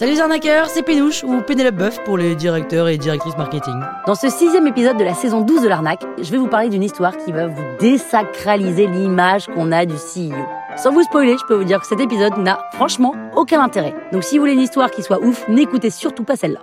Salut les arnaqueurs, c'est Pénouche ou Pénélope Boeuf pour les directeurs et directrices marketing. Dans ce sixième épisode de la saison 12 de l'arnaque, je vais vous parler d'une histoire qui va vous désacraliser l'image qu'on a du CEO. Sans vous spoiler, je peux vous dire que cet épisode n'a franchement aucun intérêt. Donc si vous voulez une histoire qui soit ouf, n'écoutez surtout pas celle-là.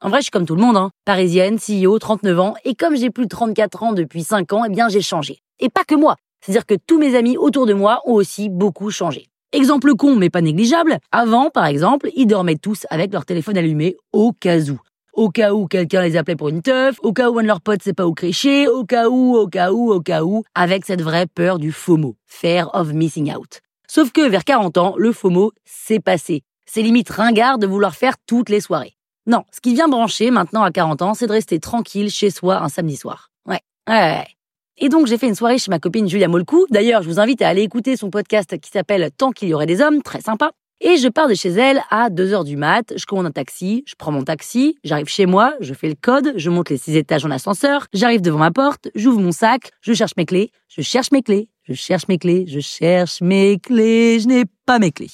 En vrai, je suis comme tout le monde, hein. parisienne, CEO, 39 ans, et comme j'ai plus de 34 ans depuis 5 ans, eh bien j'ai changé. Et pas que moi, c'est-à-dire que tous mes amis autour de moi ont aussi beaucoup changé. Exemple con, mais pas négligeable, avant, par exemple, ils dormaient tous avec leur téléphone allumé au cas où. Au cas où quelqu'un les appelait pour une teuf, au cas où un de leurs potes sait pas où crécher, au cas où, au cas où, au cas où, avec cette vraie peur du FOMO, Fear of Missing Out. Sauf que vers 40 ans, le FOMO, c'est passé. C'est limite ringard de vouloir faire toutes les soirées. Non, ce qui vient brancher maintenant à 40 ans, c'est de rester tranquille chez soi un samedi soir. Ouais, ouais, ouais. Et donc, j'ai fait une soirée chez ma copine Julia Molcou. D'ailleurs, je vous invite à aller écouter son podcast qui s'appelle Tant qu'il y aurait des hommes, très sympa. Et je pars de chez elle à 2 heures du mat, je commande un taxi, je prends mon taxi, j'arrive chez moi, je fais le code, je monte les six étages en ascenseur, j'arrive devant ma porte, j'ouvre mon sac, je cherche mes clés, je cherche mes clés, je cherche mes clés, je cherche mes clés, je n'ai pas mes clés.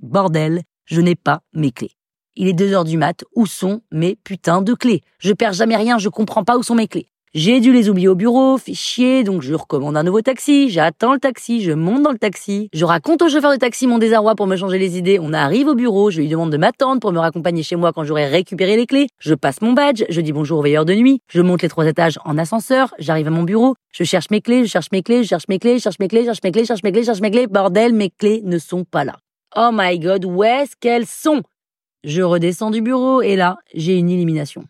Bordel, je n'ai pas mes clés. Il est 2 heures du mat, où sont mes putains de clés? Je perds jamais rien, je comprends pas où sont mes clés. J'ai dû les oublier au bureau, fait chier, donc je recommande un nouveau taxi, j'attends le taxi, je monte dans le taxi, je raconte au chauffeur de taxi mon désarroi pour me changer les idées, on arrive au bureau, je lui demande de m'attendre pour me raccompagner chez moi quand j'aurai récupéré les clés, je passe mon badge, je dis bonjour au veilleur de nuit, je monte les trois étages en ascenseur, j'arrive à mon bureau, je cherche mes clés, je cherche mes clés, je cherche mes clés, je cherche mes clés, je cherche mes clés, je cherche mes clés, je cherche mes clés, bordel, mes clés ne sont pas là. Oh my god, où est-ce qu'elles sont? Je redescends du bureau et là, j'ai une illumination.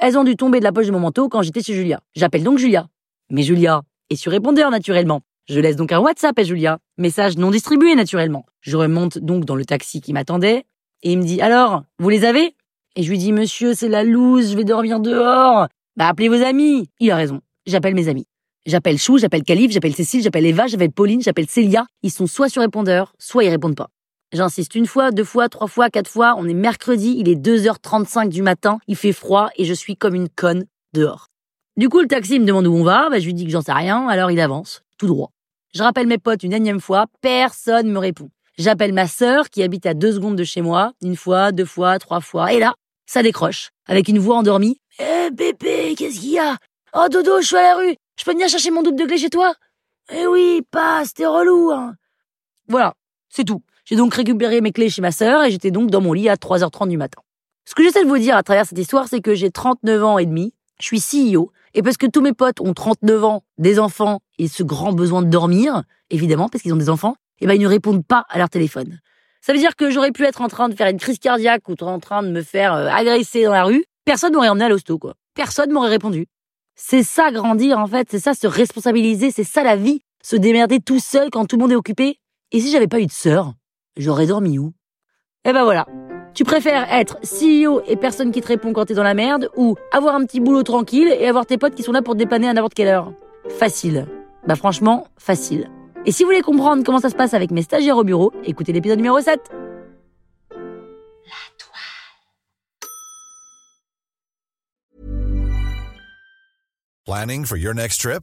Elles ont dû tomber de la poche de mon manteau quand j'étais chez Julia. J'appelle donc Julia. Mais Julia est sur répondeur naturellement. Je laisse donc un WhatsApp à Julia. Message non distribué naturellement. Je remonte donc dans le taxi qui m'attendait et il me dit alors, vous les avez? Et je lui dis monsieur, c'est la loose, je vais dormir dehors. Bah appelez vos amis. Il a raison. J'appelle mes amis. J'appelle Chou, j'appelle Calif, j'appelle Cécile, j'appelle Eva, j'appelle Pauline, j'appelle Célia. Ils sont soit sur répondeur, soit ils répondent pas. J'insiste une fois, deux fois, trois fois, quatre fois. On est mercredi, il est 2h35 du matin, il fait froid et je suis comme une conne dehors. Du coup, le taxi me demande où on va, bah, je lui dis que j'en sais rien, alors il avance, tout droit. Je rappelle mes potes une énième fois, personne me répond. J'appelle ma sœur qui habite à deux secondes de chez moi, une fois, deux fois, trois fois, et là, ça décroche, avec une voix endormie. Eh bébé, qu'est-ce qu'il y a? Oh Dodo, je suis à la rue, je peux venir chercher mon double de clé chez toi? Eh oui, passe, t'es relou, hein. Voilà, c'est tout. J'ai donc récupéré mes clés chez ma sœur et j'étais donc dans mon lit à 3h30 du matin. Ce que j'essaie de vous dire à travers cette histoire, c'est que j'ai 39 ans et demi, je suis CEO, et parce que tous mes potes ont 39 ans, des enfants et ce grand besoin de dormir, évidemment, parce qu'ils ont des enfants, et ben ils ne répondent pas à leur téléphone. Ça veut dire que j'aurais pu être en train de faire une crise cardiaque ou en train de me faire euh, agresser dans la rue, personne m'aurait emmené à l'hosto, quoi. Personne m'aurait répondu. C'est ça grandir, en fait, c'est ça se responsabiliser, c'est ça la vie, se démerder tout seul quand tout le monde est occupé. Et si j'avais pas eu de sœur, j'aurais dormi où? Eh ben voilà. Tu préfères être CEO et personne qui te répond quand t'es dans la merde ou avoir un petit boulot tranquille et avoir tes potes qui sont là pour te dépanner à n'importe quelle heure? Facile. Bah franchement, facile. Et si vous voulez comprendre comment ça se passe avec mes stagiaires au bureau, écoutez l'épisode numéro 7. La toile. Planning for your next trip?